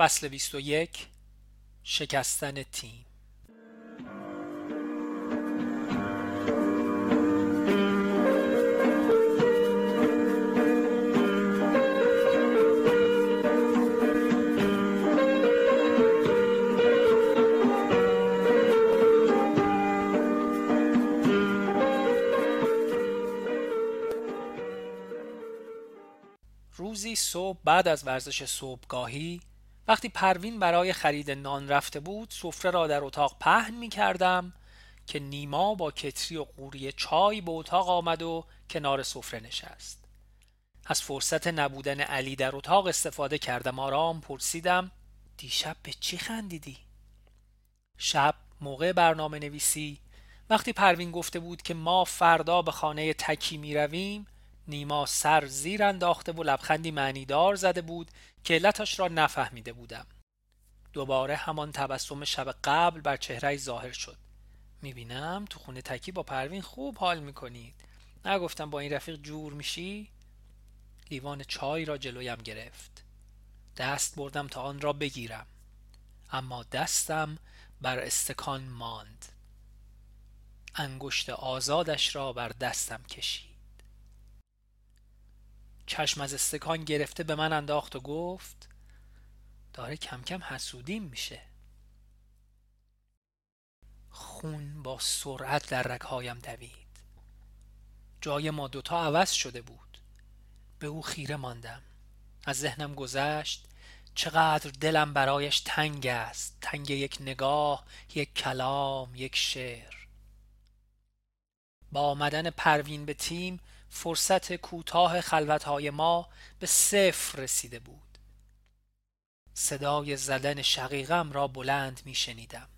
فصل 21 شکستن تیم. روزی صبح بعد از ورزش صبحگاهی وقتی پروین برای خرید نان رفته بود سفره را در اتاق پهن می کردم که نیما با کتری و قوری چای به اتاق آمد و کنار سفره نشست از فرصت نبودن علی در اتاق استفاده کردم آرام پرسیدم دیشب به چی خندیدی؟ شب موقع برنامه نویسی وقتی پروین گفته بود که ما فردا به خانه تکی می رویم نیما سر زیر انداخته و لبخندی معنیدار زده بود که علتش را نفهمیده بودم. دوباره همان تبسم شب قبل بر چهره ظاهر شد. می‌بینم تو خونه تکی با پروین خوب حال می‌کنید. نگفتم با این رفیق جور میشی؟ لیوان چای را جلویم گرفت. دست بردم تا آن را بگیرم. اما دستم بر استکان ماند. انگشت آزادش را بر دستم کشید. چشم از استکان گرفته به من انداخت و گفت داره کم کم حسودیم میشه. خون با سرعت در رگهایم دوید. جای ما دوتا عوض شده بود. به او خیره ماندم. از ذهنم گذشت چقدر دلم برایش تنگ است. تنگ یک نگاه یک کلام یک شعر. با آمدن پروین به تیم فرصت کوتاه خلوتهای ما به صفر رسیده بود. صدای زدن شقیقم را بلند می شنیدم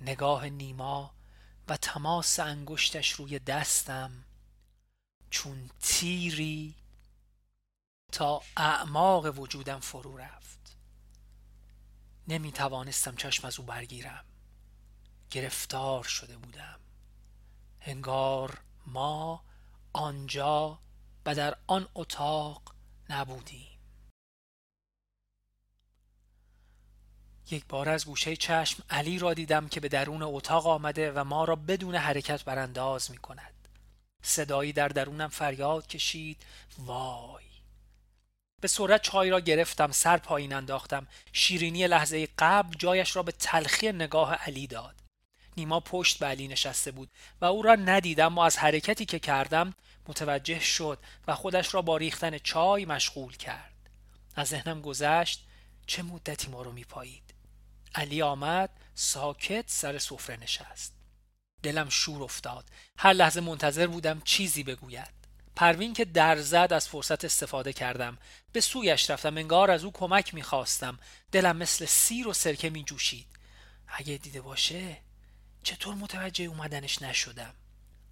نگاه نیما و تماس انگشتش روی دستم. چون تیری تا اعماق وجودم فرو رفت. نمی توانستم چشم از او برگیرم. گرفتار شده بودم. انگار ما آنجا و در آن اتاق نبودیم. یک بار از گوشه چشم علی را دیدم که به درون اتاق آمده و ما را بدون حرکت برانداز می کند صدایی در درونم فریاد کشید وای! به سرعت چای را گرفتم سر پایین انداختم. شیرینی لحظه قبل جایش را به تلخی نگاه علی داد. نیما پشت به علی نشسته بود و او را ندیدم و از حرکتی که کردم متوجه شد و خودش را با ریختن چای مشغول کرد. از ذهنم گذشت چه مدتی ما رو میپایید. علی آمد ساکت سر سفره نشست. دلم شور افتاد. هر لحظه منتظر بودم چیزی بگوید. پروین که در زد از فرصت استفاده کردم. به سویش رفتم انگار از او کمک می‌خواستم. دلم مثل سیر و سرکه می جوشید اگه دیده باشه چطور متوجه اومدنش نشدم؟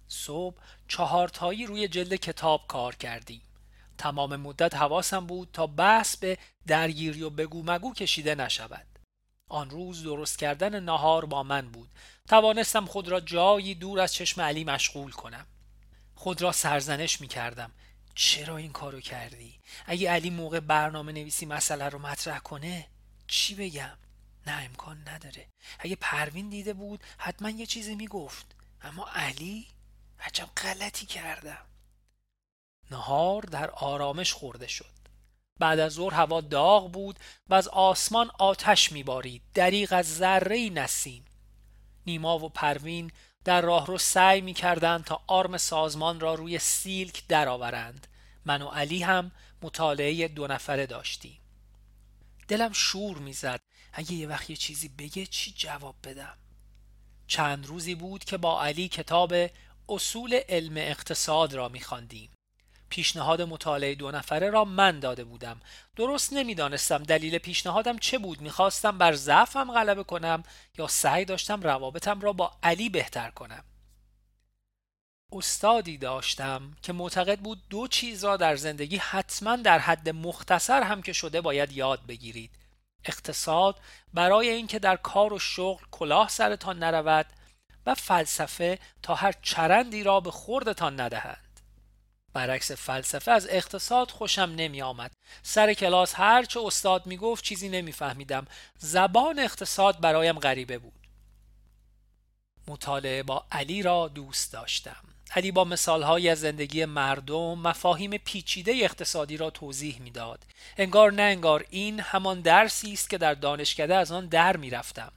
صبح چهارتایی روی جلد کتاب کار کردیم. تمام مدت حواسم بود تا بحث به درگیری و بگو مگو کشیده نشود. آن روز درست کردن نهار با من بود. توانستم خود را جایی دور از چشم علی مشغول کنم. خود را سرزنش می کردم چرا این کارو کردی؟ اگه علی موقع برنامه نویسی مسئله رو مطرح کنه چی بگم؟ نه امکان نداره. اگه پروین دیده بود حتما یه چیزی می‌گفت. اما علی؟ عجب غلطی کردم. نهار در آرامش خورده شد. بعد از ظهر هوا داغ بود و از آسمان آتش میبارید. دریغ از ذره نسیم. نیما و پروین در راهرو سعی می‌کردند تا آرم سازمان را روی سیلک درآورند. من و علی هم مطالعه دو نفره داشتیم. دلم شور می‌زد. اگه یه وقت یه چیزی بگه چی جواب بدم؟ چند روزی بود که با علی کتاب اصول علم اقتصاد را میخواندیم. پیشنهاد مطالعه دو نفره را من داده بودم. درست نمی‌دانستم دلیل پیشنهادم چه بود. می‌خواستم بر ضعفم غلبه کنم یا سعی داشتم روابطم را با علی بهتر کنم. استادی داشتم که معتقد بود دو چیز را در زندگی حتما در حد مختصر هم که شده باید یاد بگیرید. اقتصاد برای اینکه در کار و شغل کلاه سرتان نرود و فلسفه تا هر چرندی را به خوردتان ندهند برعکس فلسفه از اقتصاد خوشم نمی آمد. سر کلاس هر چه استاد می گفت چیزی نمی فهمیدم. زبان اقتصاد برایم غریبه بود. مطالعه با علی را دوست داشتم. علی با مثالهایی از زندگی مردم مفاهیم پیچیده اقتصادی را توضیح می‌داد. انگار نه انگار این همان درسی است که در دانشکده از آن در می‌رفتم.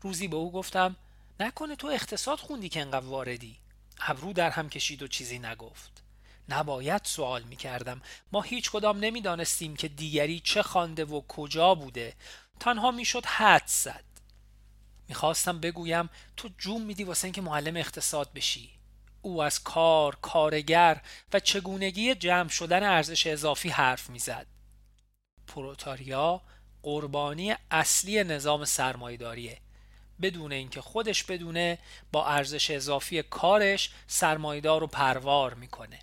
روزی به او گفتم نکنه تو اقتصاد خوندی که انقدر واردی. ابرو در هم کشید و چیزی نگفت. نباید سوال می کردم ما هیچ کدام نمی دانستیم که دیگری چه خوانده و کجا بوده تنها می شد حد زد می‌خواستم بگویم تو جون میدی واسه اینکه معلم اقتصاد بشی او از کار، کارگر و چگونگی جمع شدن ارزش اضافی حرف می‌زد. پروتاریا قربانی اصلی نظام سرمایداریه بدون اینکه خودش بدونه با ارزش اضافی کارش سرمایدار رو پروار می‌کنه.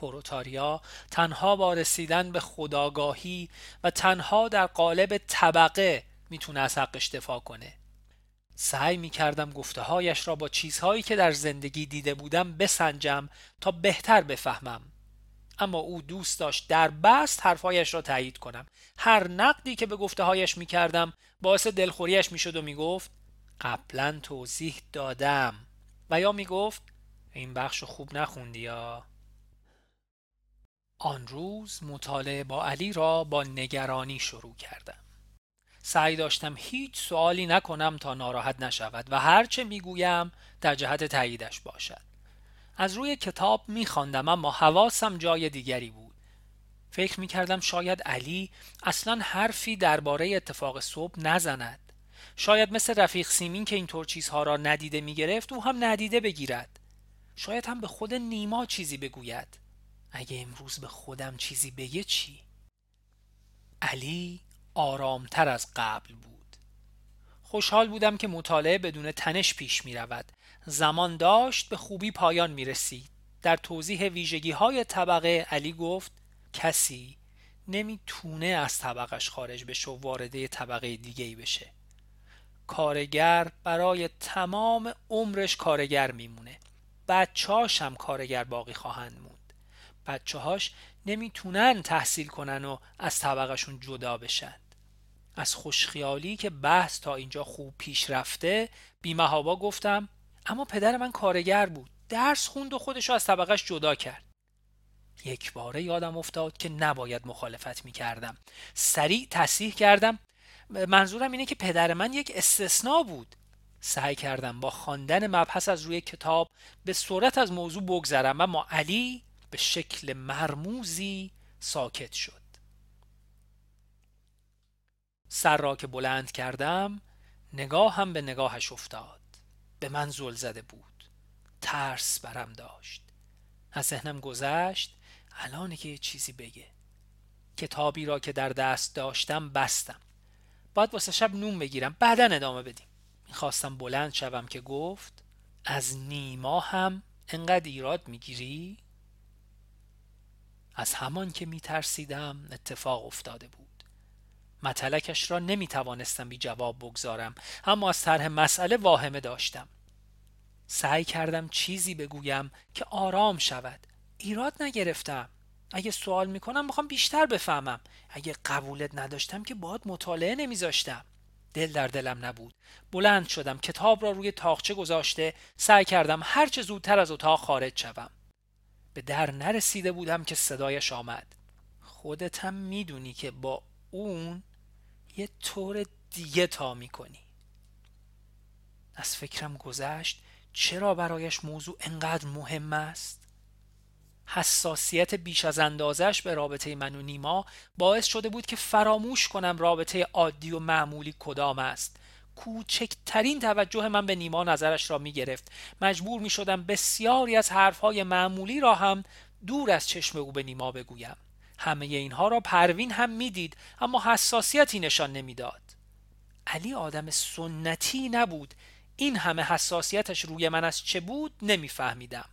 پروتاریا تنها با رسیدن به خداگاهی و تنها در قالب طبقه می‌تونه از حقش دفاع کنه. سعی می کردم گفته هایش را با چیزهایی که در زندگی دیده بودم بسنجم تا بهتر بفهمم. اما او دوست داشت در بست حرفهایش را تایید کنم. هر نقدی که به گفته هایش می کردم باعث دلخوریش می شد و می گفت قبلا توضیح دادم. و یا می گفت این بخش خوب نخوندی یا؟ آن روز مطالعه با علی را با نگرانی شروع کردم. سعی داشتم هیچ سوالی نکنم تا ناراحت نشود و هرچه می‌گویم در جهت تاییدش باشد. از روی کتاب میخواندم اما حواسم جای دیگری بود. فکر می‌کردم شاید علی اصلا حرفی درباره اتفاق صبح نزند. شاید مثل رفیق سیمین که اینطور چیزها را ندیده می‌گرفت او هم ندیده بگیرد. شاید هم به خود نیما چیزی بگوید. اگه امروز به خودم چیزی بگه چی؟ علی آرامتر از قبل بود. خوشحال بودم که مطالعه بدون تنش پیش می رود. زمان داشت به خوبی پایان می رسید. در توضیح ویژگی های طبقه علی گفت کسی نمی‌تونه از طبقش خارج بشه و وارده طبقه دیگه ای بشه. کارگر برای تمام عمرش کارگر میمونه. بچهاش هم کارگر باقی خواهند موند. بچه هاش نمی‌تونن تحصیل کنن و از طبقشون جدا بشن. از خوشخیالی که بحث تا اینجا خوب پیش رفته بیمهابا گفتم اما پدر من کارگر بود. درس خوند و خودشو از طبقش جدا کرد. یک باره یادم افتاد که نباید مخالفت می کردم سریع تصیح کردم. منظورم اینه که پدر من یک استثنا بود. سعی کردم با خواندن مبحث از روی کتاب به صورت از موضوع بگذرم اما علی به شکل مرموزی ساکت شد. سر را که بلند کردم هم به نگاهش افتاد. به من زل زده بود. ترس برم داشت. از ذهنم گذشت الان که یه چیزی بگه. کتابی را که در دست داشتم بستم. باید واسه شب نون بگیرم بعدا ادامه بدیم. می‌خواستم بلند شوم که گفت از نیما هم انقدر ایراد می‌گیری؟ از همان که میترسیدم اتفاق افتاده بود. متلکش را نمی توانستم بی جواب بگذارم اما از طرح مسئله واهمه داشتم. سعی کردم چیزی بگویم که آرام شود. ایراد نگرفتم. اگه سوال می‌کنم می‌خوام بیشتر بفهمم. اگه قبولت نداشتم که باید مطالعه نمیذاشتم. دل در دلم نبود. بلند شدم کتاب را روی تاخچه گذاشته سعی کردم هرچه زودتر از اتاق خارج شوم. به در نرسیده بودم که صدایش آمد. خودت هم می‌دونی که با اون یه طور دیگه تا می‌کنی. از فکرم گذشت چرا برایش موضوع انقدر مهم است؟ حساسیت بیش از اندازش به رابطه من و نیما باعث شده بود که فراموش کنم رابطه عادی و معمولی کدام است. کوچکترین توجه من به نیما نظرش را می گرفت مجبور می شدم بسیاری از حرفهای معمولی را هم دور از چشم او به نیما بگویم. همه اینها را پروین هم می‌دید اما حساسیتی نشان نمی‌داد علی آدم سنتی نبود این همه حساسیتش روی من از چه بود نمیفهمیدم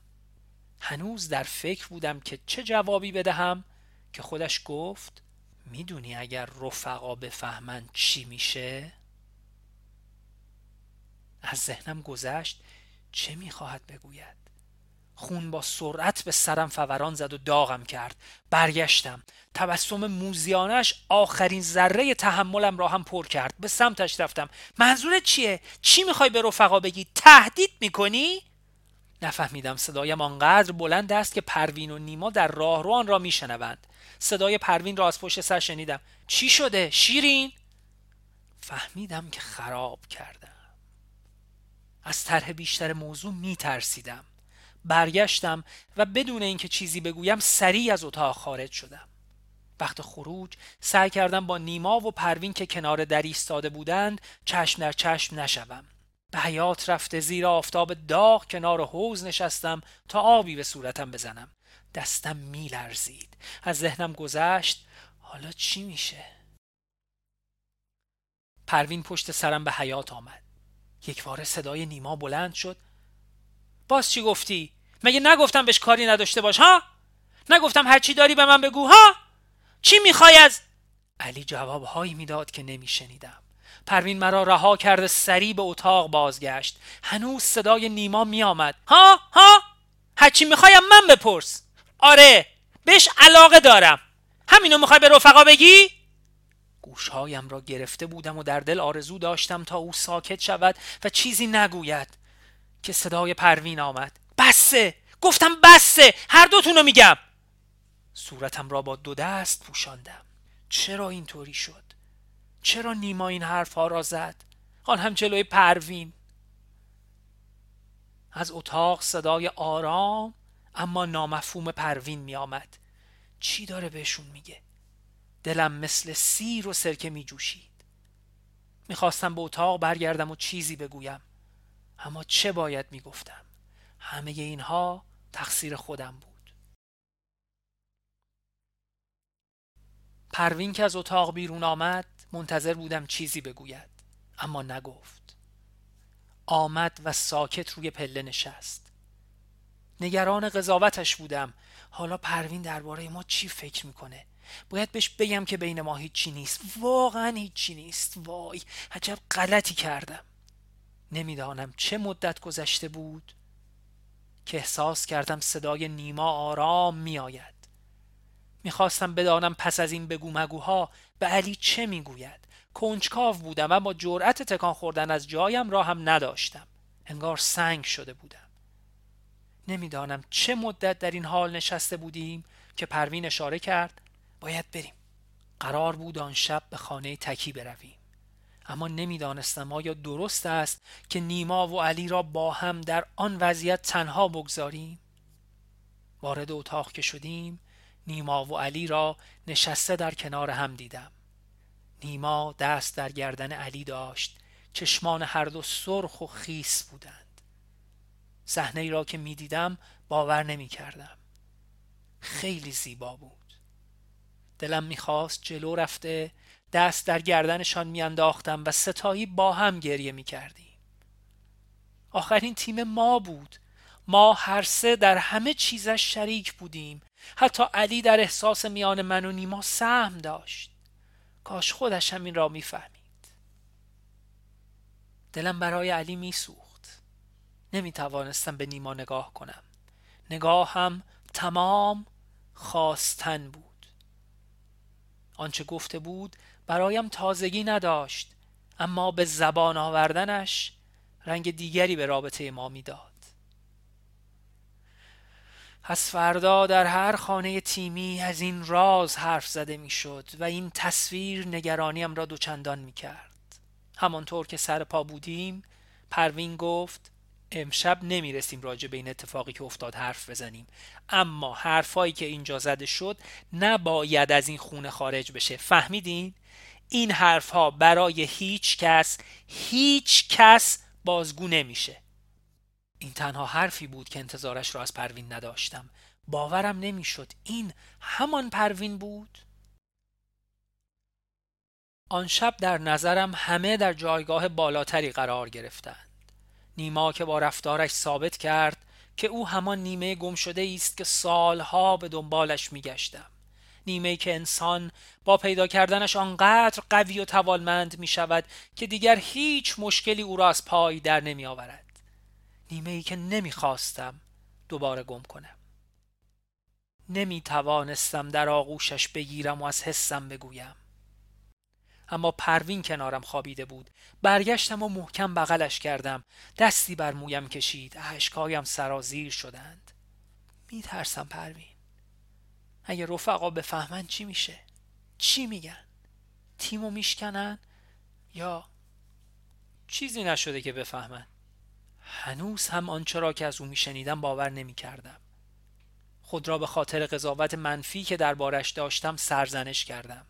هنوز در فکر بودم که چه جوابی بدهم که خودش گفت می‌دونی اگر رفقا بفهمن چی میشه؟ از ذهنم گذشت چه می‌خواهد بگوید؟ خون با سرعت به سرم فوران زد و داغم کرد. برگشتم. تبسم موزیانش آخرین ذره تحملم را هم پر کرد. به سمتش رفتم. منظورت چیه؟ چی می‌خوای به رفقا بگی؟ تهدید می‌کنی؟ نفهمیدم. صدایم آنقدر بلند است که پروین و نیما در راهرو آن را میشنوند. صدای پروین را از پشت سر شنیدم. چی شده؟ شیرین؟ فهمیدم که خراب کردم. از طرح بیشتر موضوع میترسیدم. برگشتم و بدون اینکه چیزی بگویم سریع از اتاق خارج شدم. وقت خروج سعی کردم با نیما و پروین که کنار در ایستاده بودند چشم در چشم نشوم. به حیات رفته زیر آفتاب داغ کنار حوز نشستم تا آبی به صورتم بزنم. دستم میلرزید. از ذهنم گذشت. حالا چی میشه؟ پروین پشت سرم به حیات آمد. یک بار صدای نیما بلند شد. باز چی گفتی؟ مگه نگفتم بهش کاری نداشته باش ها؟ نگفتم هر چی داری به من بگو ها؟ چی می‌خوای از علی جوابهایی می‌داد که نمیشنیدم. پروین مرا رها کرده سری به اتاق بازگشت. هنوز صدای نیما میآمد. ها؟ ها؟ هرچی می‌خوایم من بپرس. آره بهش علاقه دارم. همینو می‌خوای به رفقا بگی؟ گوشهایم را گرفته بودم و در دل آرزو داشتم تا او ساکت شود و چیزی نگوید. که صدای پروین آمد. بسه! گفتم بسه! هر دوتونو میگم! صورتم را با دو دست پوشاندم. چرا اینطوری شد؟ چرا نیما این حرف ها را زد؟ آن هم جلوی پروین. از اتاق صدای آرام اما نامفهوم پروین می آمد چی داره بهشون میگه؟ دلم مثل سیر و سرکه می جوشید می‌خواستم به اتاق برگردم و چیزی بگویم. اما چه باید می‌گفتم؟ همه اینها تقصیر خودم بود. پروین که از اتاق بیرون آمد منتظر بودم چیزی بگوید اما نگفت. آمد و ساکت روی پله نشست. نگران قضاوتش بودم. حالا پروین درباره ما چی فکر می‌کنه؟ باید بهش بگم که بین ما هیچی نیست. واقعا هیچی نیست. وای عجب غلطی کردم. نمی‌دانم چه مدت گذشته بود که احساس کردم صدای نیما آرام میآید. می‌خواستم بدانم پس از این بگو مگوها به علی چه می‌گوید. کنجکاو بودم اما جرأت تکان خوردن از جایم را هم نداشتم. انگار سنگ شده بودم. نمی‌دانم چه مدت در این حال نشسته بودیم که پروین اشاره کرد باید بریم. قرار بود آن شب به خانه تکی برویم. اما نمی‌دانستم آیا درست است که نیما و علی را با هم در آن وضعیت تنها بگذاریم. وارد اتاق که شدیم نیما و علی را نشسته در کنار هم دیدم. نیما دست در گردن علی داشت چشمان هر دو سرخ و خیس بودند. صحنه ای را که می‌دیدم باور نمی کردم خیلی زیبا بود. دلم می‌خواست جلو رفته دست در گردنشان میانداختم و ستایی با هم گریه می‌کردیم. آخرین تیم ما بود. ما هر سه در همه چیزش شریک بودیم. حتی علی در احساس میان من و نیما سهم داشت. کاش خودش همین را می‌فهمید. دلم برای علی میسوخت. نمی‌توانستم به نیما نگاه کنم. نگاه هم تمام خواستن بود. آنچه گفته بود برایم تازگی نداشت اما به زبان آوردنش رنگ دیگری به رابطه ما می‌داد. از فردا در هر خانه تیمی از این راز حرف زده می‌شد و این تصویر نگرانیم را دوچندان می کرد همانطور که سر پا بودیم پروین گفت امشب نمی‌رسیم راجع به این اتفاقی که افتاد حرف بزنیم. اما حرفایی که اینجا زده شد نباید از این خونه خارج بشه. فهمیدین؟ این حرفها برای هیچ کس هیچ کس بازگو نمیشه. این تنها حرفی بود که انتظارش را از پروین نداشتم. باورم نمی‌شد این همان پروین بود. آن شب در نظرم همه در جایگاه بالاتری قرار گرفتند. نیما که با رفتارش ثابت کرد که او همان نیمه گم شده است که سالها به دنبالش میگشتم. نیمه که انسان با پیدا کردنش آنقدر قوی و توالمند می شود که دیگر هیچ مشکلی او را از پای در نمی آورد نیمه ای که نمی خواستم دوباره گم کنم. نمی توانستم در آغوشش بگیرم و از حسم بگویم. اما پروین کنارم خوابیده بود. برگشتم و محکم بغلش کردم. دستی بر مویم کشید. اشکایم سرازیر شدند. میترسم پروین. اگه رفقا بفهمن چی میشه؟ چی میگن؟ تیمو میشکنن؟ یا چیزی نشده که بفهمن؟ هنوز هم آنچه را که از او میشنیدم باور نمی‌کردم. خود را به خاطر قضاوت منفی که دربارش داشتم سرزنش کردم.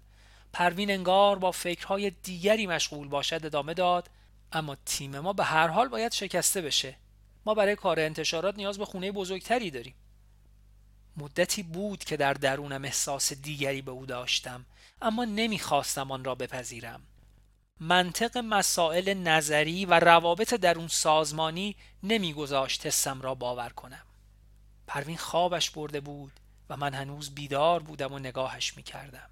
پروین انگار با فکرهای دیگری مشغول باشد ادامه داد اما تیم ما به هر حال باید شکسته بشه. ما برای کار انتشارات نیاز به خونه بزرگتری داریم. مدتی بود که در درونم احساس دیگری به او داشتم اما نمی‌خواستم آن را بپذیرم. منطق مسائل نظری و روابط درون سازمانی نمیگذاشت حسم را باور کنم. پروین خوابش برده بود و من هنوز بیدار بودم و نگاهش می‌کردم.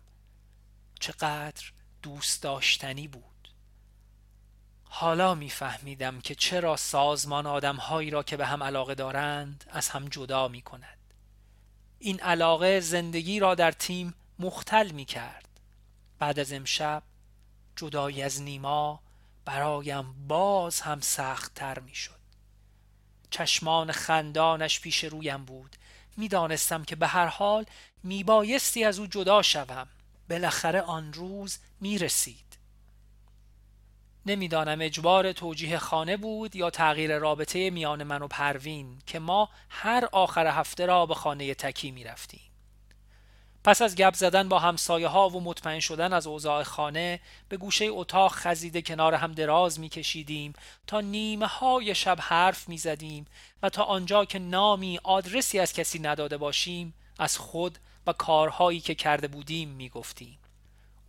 چقدر دوست داشتنی بود. حالا میفهمیدم که چرا سازمان آدمهایی را که به هم علاقه دارند از هم جدا می کند. این علاقه زندگی را در تیم مختل می کرد. بعد از امشب جدایی از نیما برایم باز هم سخت تر می شد. چشمان خندانش پیش رویم بود می‌دانستم که به هر حال میبایستی از او جدا شوم بالاخره آن روز می‌رسید نمی‌دانم اجبار توجیه خانه بود یا تغییر رابطه میان من و پروین که ما هر آخر هفته را به خانه تکی می رفتیم. پس از گپ زدن با همسایه ها و مطمئن شدن از اوضاع خانه به گوشه اتاق خزیده کنار هم دراز می کشیدیم تا نیمه های شب حرف می زدیم و تا آنجا که نامی آدرسی از کسی نداده باشیم از خود و کارهایی که کرده بودیم می گفتیم.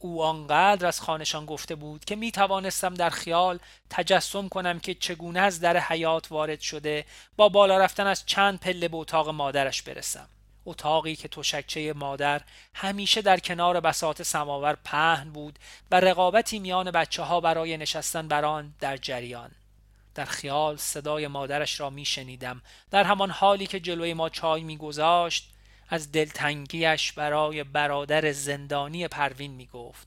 او آنقدر از خانشان گفته بود که می توانستم در خیال تجسم کنم که چگونه از در حیات وارد شده با بالا رفتن از چند پله به اتاق مادرش برسم. اتاقی که تشکچه مادر همیشه در کنار بساط سماور پهن بود و رقابتی میان بچه ها برای نشستن بر آن در جریان در خیال صدای مادرش را می شنیدم در همان حالی که جلوی ما چای می گذاشت از دلتنگیش برای برادر زندانی پروین می گفت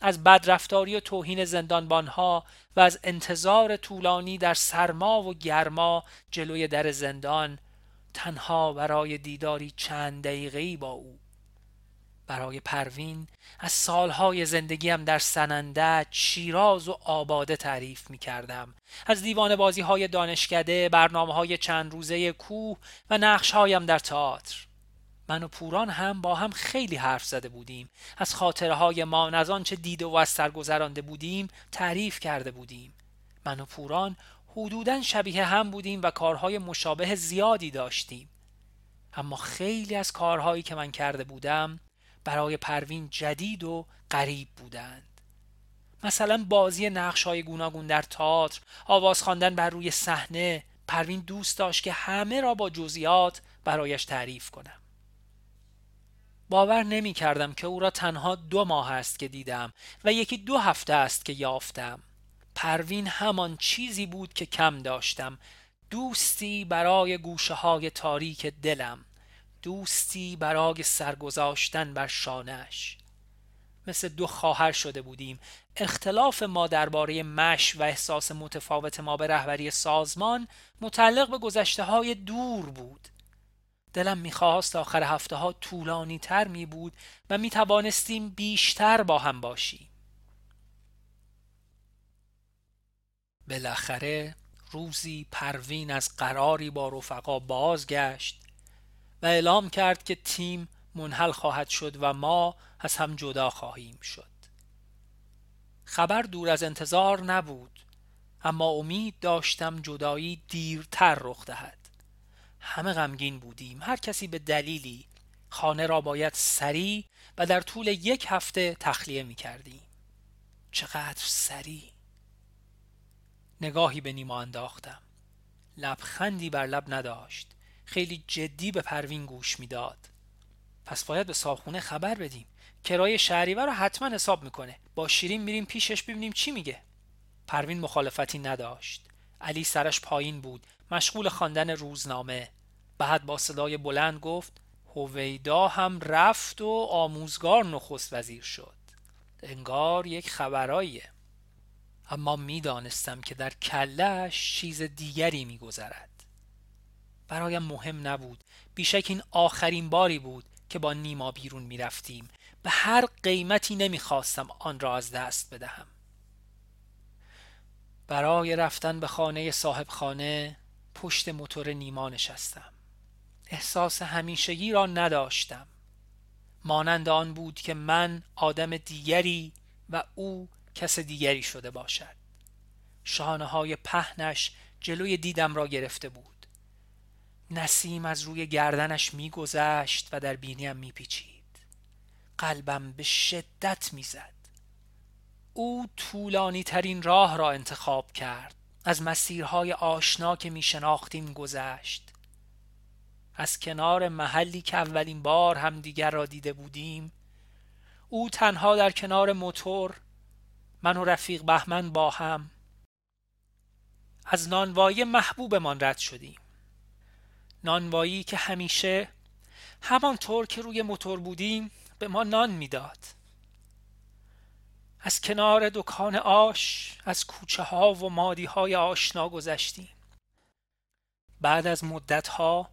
از بدرفتاری و توهین زندانبانها و از انتظار طولانی در سرما و گرما جلوی در زندان تنها برای دیداری چند دقیقه‌ای با او. برای پروین از سالهای زندگیم در سننده شیراز و آباده تعریف می کردم از دیوان بازی های دانشکده برنامه های چند روزه کوه و نقش هایم در تئاتر. من و پوران هم با هم خیلی حرف زده بودیم. از خاطره های ما از آنچه دیده و از سر گذرانده بودیم تعریف کرده بودیم. من و پوران حدودا شبیه هم بودیم و کارهای مشابه زیادی داشتیم. اما خیلی از کارهایی که من کرده بودم برای پروین جدید و غریب بودند. مثلا بازی نقش های گوناگون در تئاتر آواز خواندن بر روی صحنه پروین دوست داشت که همه را با جزئیات برایش تعریف کنم. باور نمی کردم که او را تنها دو ماه است که دیدم و یکی دو هفته است که یافتم. پروین همان چیزی بود که کم داشتم. دوستی برای گوشه های تاریک دلم. دوستی برای سرگذاشتن بر شانش مثل دو خواهر شده بودیم. اختلاف ما درباره مش و احساس متفاوت ما به رهبری سازمان متعلق به گذشته های دور بود. دلم می‌خواست آخر هفته ها طولانی تر می بود و می توانستیم بیشتر با هم باشیم. بالاخره روزی پروین از قراری با رفقا بازگشت و اعلام کرد که تیم منحل خواهد شد و ما از هم جدا خواهیم شد. خبر دور از انتظار نبود اما امید داشتم جدایی دیرتر رخ دهد. همه غمگین بودیم. هر کسی به دلیلی خانه را باید سریع و در طول یک هفته تخلیه می کردیم چقدر سریع. نگاهی به نیما انداختم. لبخندی بر لب نداشت. خیلی جدی به پروین گوش می‌داد. پس باید به صاحبخونه خبر بدیم. کرایه شهریور رو حتما حساب می‌کنه. با شیرین میریم پیشش ببینیم چی میگه. پروین مخالفتی نداشت. علی سرش پایین بود. مشغول خواندن روزنامه. بعد با صدای بلند گفت هویدا هم رفت و آموزگار نخست وزیر شد. انگار یک خبراییه. اما می‌دانستم که در کلش چیز دیگری میگذرد. برایم مهم نبود. بیشک این آخرین باری بود که با نیما بیرون می‌رفتیم. به هر قیمتی نمی‌خواستم آن را از دست بدهم. برای رفتن به خانه صاحب خانه پشت موتور نیما نشستم. احساس همیشگی را نداشتم. مانند آن بود که من آدم دیگری و او کس دیگری شده باشد. شانه های پهنش جلوی دیدم را گرفته بود. نسیم از روی گردنش میگذشت و در بینیم میپیچید. قلبم به شدت می‌زد. او طولانی ترین راه را انتخاب کرد. از مسیرهای آشنا که می شناختیم گذشت. از کنار محلی که اولین بار هم دیگر را دیده بودیم او تنها در کنار موتور من و رفیق بهمن با هم از نانوایی محبوبمان رد شدیم. نانوایی که همیشه همانطور که روی موتور بودیم به ما نان می‌داد. از کنار دکان آش از کوچه ها و مادی های آشنا گذشتیم. بعد از مدت ها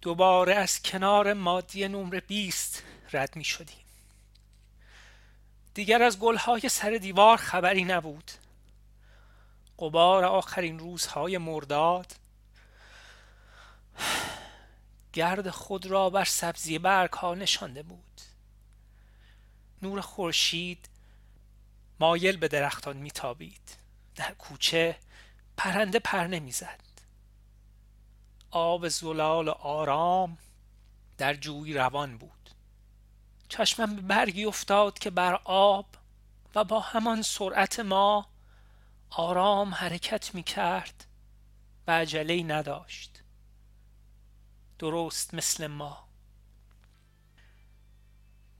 دوباره از کنار مادی نمره 20 رد می شدیم. دیگر از گلهای سر دیوار خبری نبود. قبار آخرین روزهای مرداد. گرد خود را بر سبزی برگ ها نشانده بود. نور خورشید مایل به درختان میتابید. در کوچه پرنده پر نمی‌زد آب زلال و آرام در جوی روان بود. چشمم به برگی افتاد که بر آب و با همان سرعت ما آرام حرکت می کرد و عجله نداشت. درست مثل ما.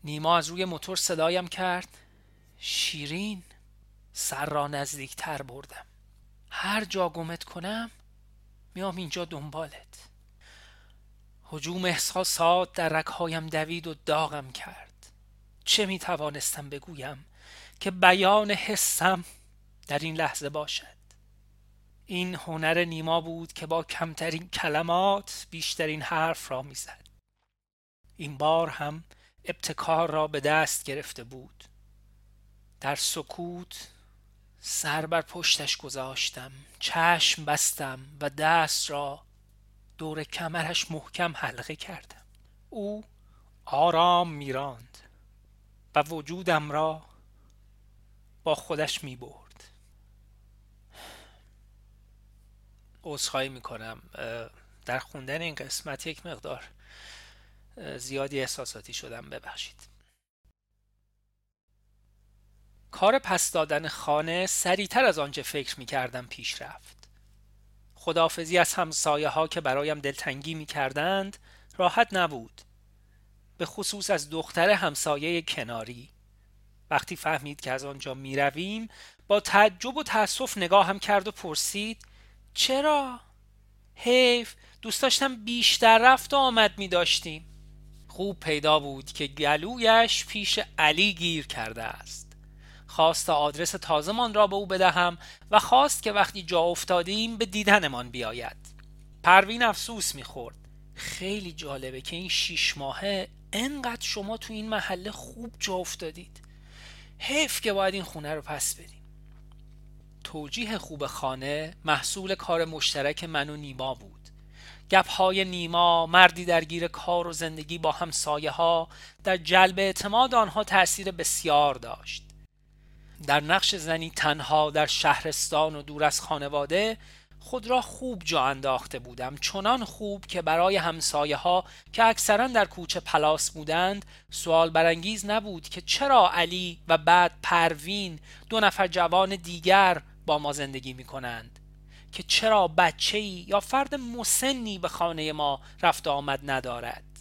نیما از روی موتور صدایم کرد. شیرین سر را نزدیکتر بردم. هر جا گمت کنم میام اینجا دنبالت. حجوم احساسات در رکهایم دوید و داغم کرد. چه می توانستم بگویم که بیان حسم در این لحظه باشد؟ این هنر نیما بود که با کمترین کلمات بیشترین حرف را می‌زد. این بار هم ابتکار را به دست گرفته بود. در سکوت سر بر پشتش گذاشتم چشم بستم و دست را دور کمرش محکم حلقه کردم. او آرام میراند و وجودم را با خودش می برد عذرخواهی می‌کنم. در خوندن این قسمت یک مقدار زیادی احساساتی شدم. ببخشید. کار پس دادن خانه سریعتر از آنچه فکر می کردم پیش رفت. خدافزی از همسایه ها که برایم دلتنگی می کردند راحت نبود. به خصوص از دختر همسایه کناری. وقتی فهمید که از آنجا می رویم با تعجب و تأسف نگاه هم کرد و پرسید چرا؟ حیف دوست داشتم بیشتر رفت و آمد می داشتیم. خوب پیدا بود که گلویش پیش علی گیر کرده است. خواست آدرس تازمان را به او بدهم و خواست که وقتی جا افتادیم به دیدنمان بیاید. پروین افسوس می‌خورد. خیلی جالبه که این شیش ماهه انقدر شما تو این محله خوب جا افتادید. حیف که باید این خونه رو پس بدیم توجیه خوب خانه محصول کار مشترک من و نیما بود. گپهای نیما مردی درگیر کار و زندگی با همسایه ها در جلب اعتماد آنها تأثیر بسیار داشت. در نقش زنی تنها در شهرستان و دور از خانواده خود را خوب جا انداخته بودم. چنان خوب که برای همسایه ها که اکثرا در کوچه پلاس بودند سوال برانگیز نبود که چرا علی و بعد پروین دو نفر جوان دیگر با ما زندگی می کنند که چرا بچه یا فرد مسنی به خانه ما رفت آمد ندارد.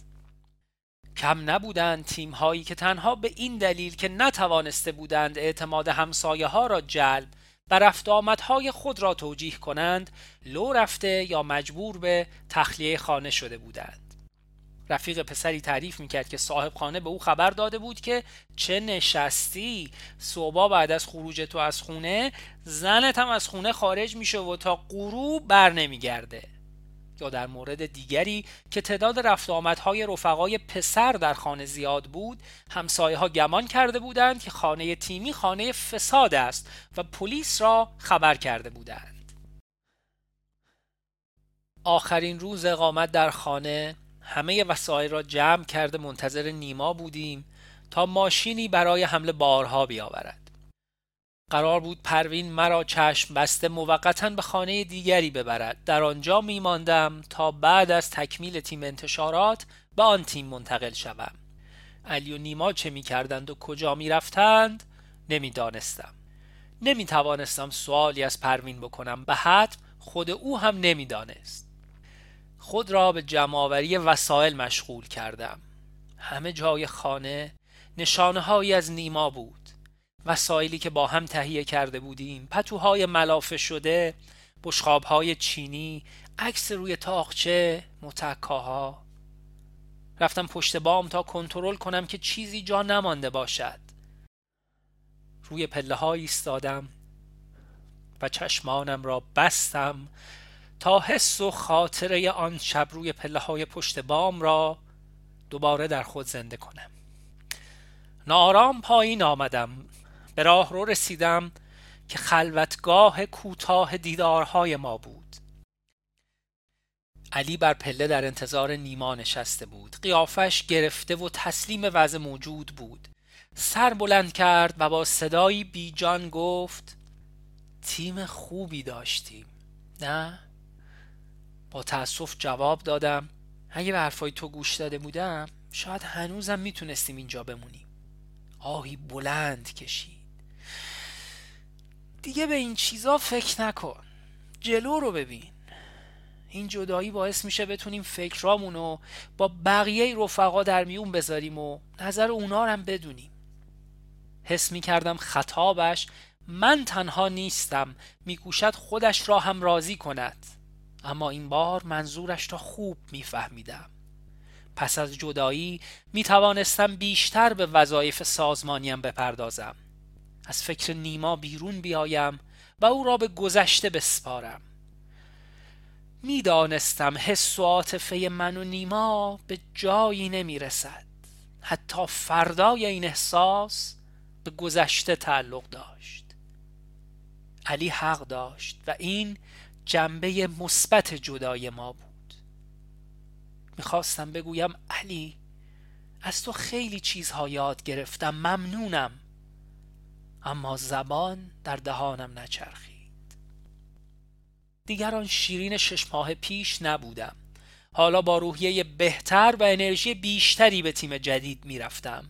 کم نبودند تیم هایی که تنها به این دلیل که نتوانسته بودند اعتماد همسایه ها را جلب و رفت آمدهای خود را توجیه کنند لو رفته یا مجبور به تخلیه خانه شده بودند. رفیق پسری تعریف می‌کرد که صاحب خانه به او خبر داده بود که چه نشستی صبح بعد از خروج تو از خونه زنت هم از خونه خارج میشه و تا غروب بر نمیگرده. یا در مورد دیگری که تعداد رفت آمدهای رفقای پسر در خانه زیاد بود همسایه ها گمان کرده بودند که خانه تیمی خانه فساد است و پلیس را خبر کرده بودند. آخرین روز اقامت در خانه همه وسایل را جمع کرده منتظر نیما بودیم تا ماشینی برای حمل بارها بیاورد. قرار بود پروین مرا چشم بسته موقتا به خانه دیگری ببرد. در آنجا میماندم تا بعد از تکمیل تیم انتشارات به آن تیم منتقل شوم. علی و نیما چه می‌کردند و کجا می‌رفتند نمی‌دانستم. نمی‌توانستم سوالی از پروین بکنم. به حتم خود او هم نمی‌دانست. خود را به جمعآوری وسایل مشغول کردم. همه جای خانه نشانه از نیما بود. وسایلی که با هم تهیه کرده بودیم. پتوهای ملافه شده بشخابهای چینی عکس روی تاخچه متکاها. رفتم پشت بام تا کنترل کنم که چیزی جا نمانده باشد. روی پله ها ایستادم و چشمانم را بستم تا حس و خاطره آن شب روی پله های پشت بام را دوباره در خود زنده کنم. نارام پایین آمدم. به راه رو رسیدم که خلوتگاه کوتاه دیدارهای ما بود. علی بر پله در انتظار نیما نشسته بود. قیافش گرفته و تسلیم وضع موجود بود. سر بلند کرد و با صدایی بیجان گفت تیم خوبی داشتیم. نه؟ با تأسف جواب دادم اگه به حرفای تو گوش داده بودم شاید هنوزم می‌تونستیم اینجا بمونیم. آهی بلند کشید. دیگه به این چیزا فکر نکن. جلو رو ببین. این جدایی باعث میشه بتونیم فکرامونو با بقیه رفقا در میون بذاریم و نظر اونا هم بدونیم. حس می‌کردم خطابش من تنها نیستم. میکوشد خودش را هم راضی کند. اما این بار منظورش را خوب میفهمیدم. پس از جدایی می‌توانستم بیشتر به وظایف سازمانیم بپردازم. از فکر نیما بیرون بیایم و او را به گذشته بسپارم. می‌دانستم حس و عاطفه من و نیما به جایی نمی‌رسد. حتی فردای این احساس به گذشته تعلق داشت. علی حق داشت و این جنبه مثبت جدای ما بود. می‌خواستم بگویم علی از تو خیلی چیزها یاد گرفتم. ممنونم. اما زبان در دهانم نچرخید. دیگر آن شیرین شش ماه پیش نبودم. حالا با روحیه بهتر و انرژی بیشتری به تیم جدید می‌رفتم.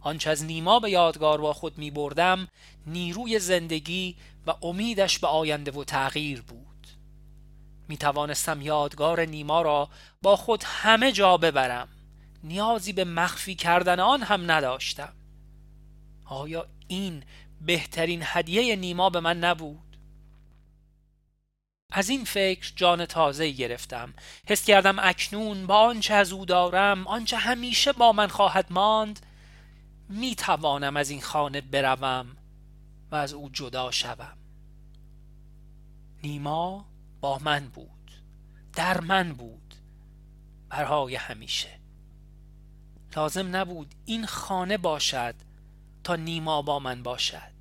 آنچه از نیما به یادگار با خود می بردم نیروی زندگی و امیدش به آینده و تغییر بود. می توانستم یادگار نیما را با خود همه جا ببرم. نیازی به مخفی کردن آن هم نداشتم. آیا این بهترین هدیه نیما به من نبود؟ از این فکر جان تازه گرفتم. حس کردم اکنون با آنچه از او دارم آنچه همیشه با من خواهد ماند می توانم از این خانه بروم و از او جدا شوم. نیما با من بود در من بود برای همیشه. لازم نبود این خانه باشد تا نیما با من باشد.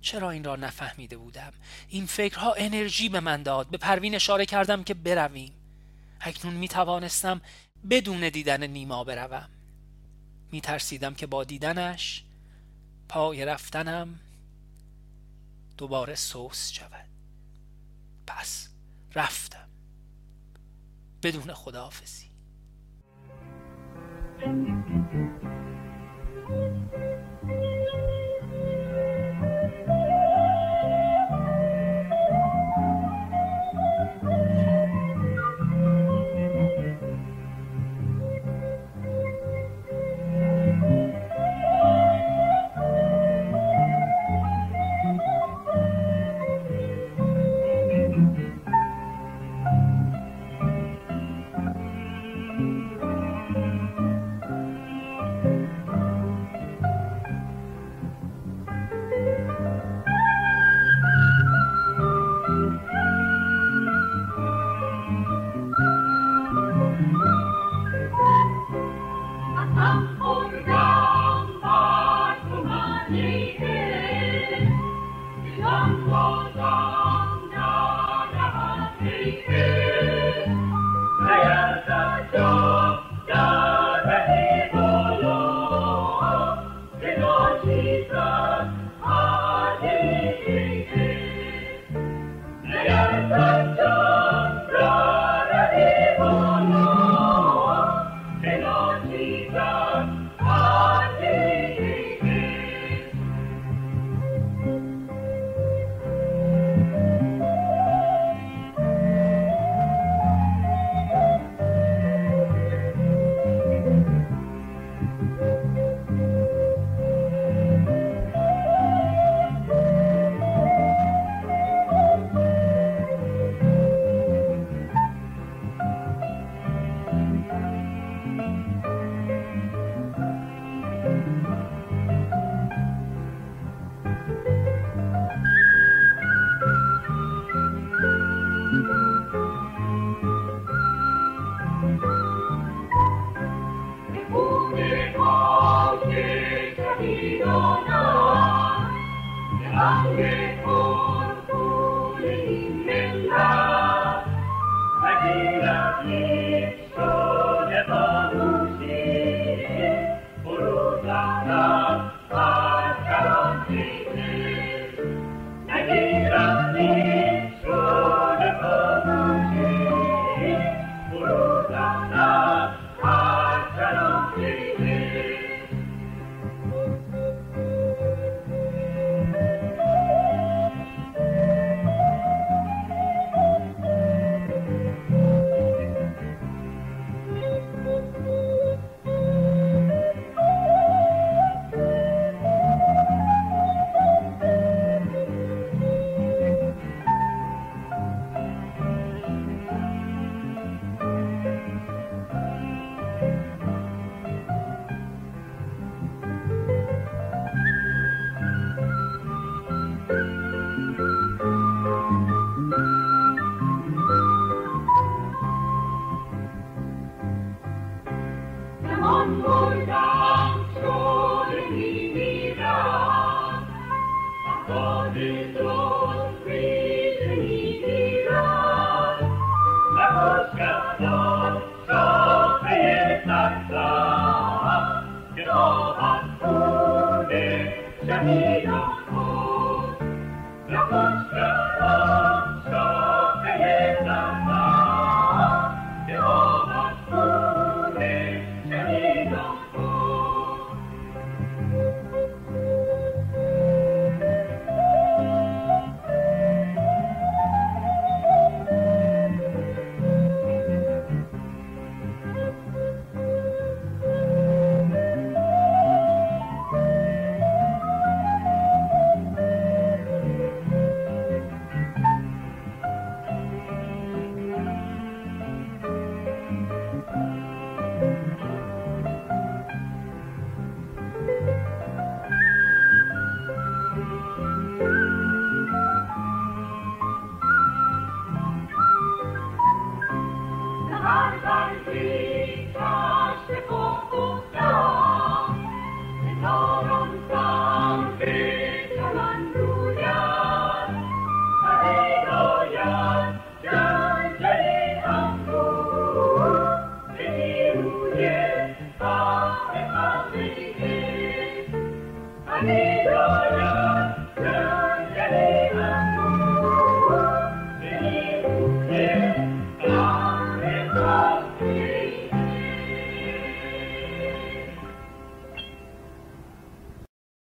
چرا این را نفهمیده بودم؟ این فکرها انرژی به من داد. به پروین اشاره کردم که برویم. اکنون می توانستم بدون دیدن نیما بروم. می ترسیدم که با دیدنش پای رفتنم دوباره سوس شود. پس رفتم. بدون خداحافظی. Thank you.